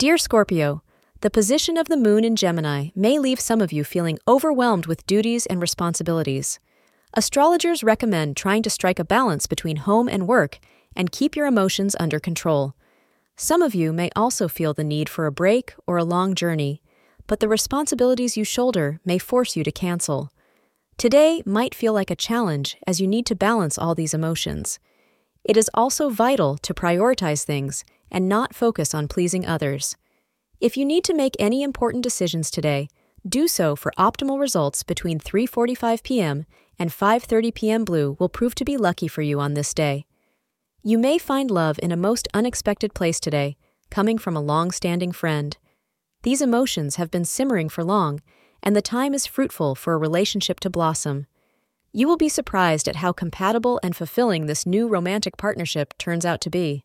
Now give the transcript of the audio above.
Dear Scorpio, the position of the moon in Gemini may leave some of you feeling overwhelmed with duties and responsibilities. Astrologers recommend trying to strike a balance between home and work and keep your emotions under control. Some of you may also feel the need for a break or a long journey, but the responsibilities you shoulder may force you to cancel. Today might feel like a challenge as you need to balance all these emotions. It is also vital to prioritize things and not focus on pleasing others. If you need to make any important decisions today, do so for optimal results between 3:45 p.m. and 5:30 p.m. blue will prove to be lucky for you on this day. You may find love in a most unexpected place today, coming from a long-standing friend. These emotions have been simmering for long, and the time is fruitful for a relationship to blossom. You will be surprised at how compatible and fulfilling this new romantic partnership turns out to be.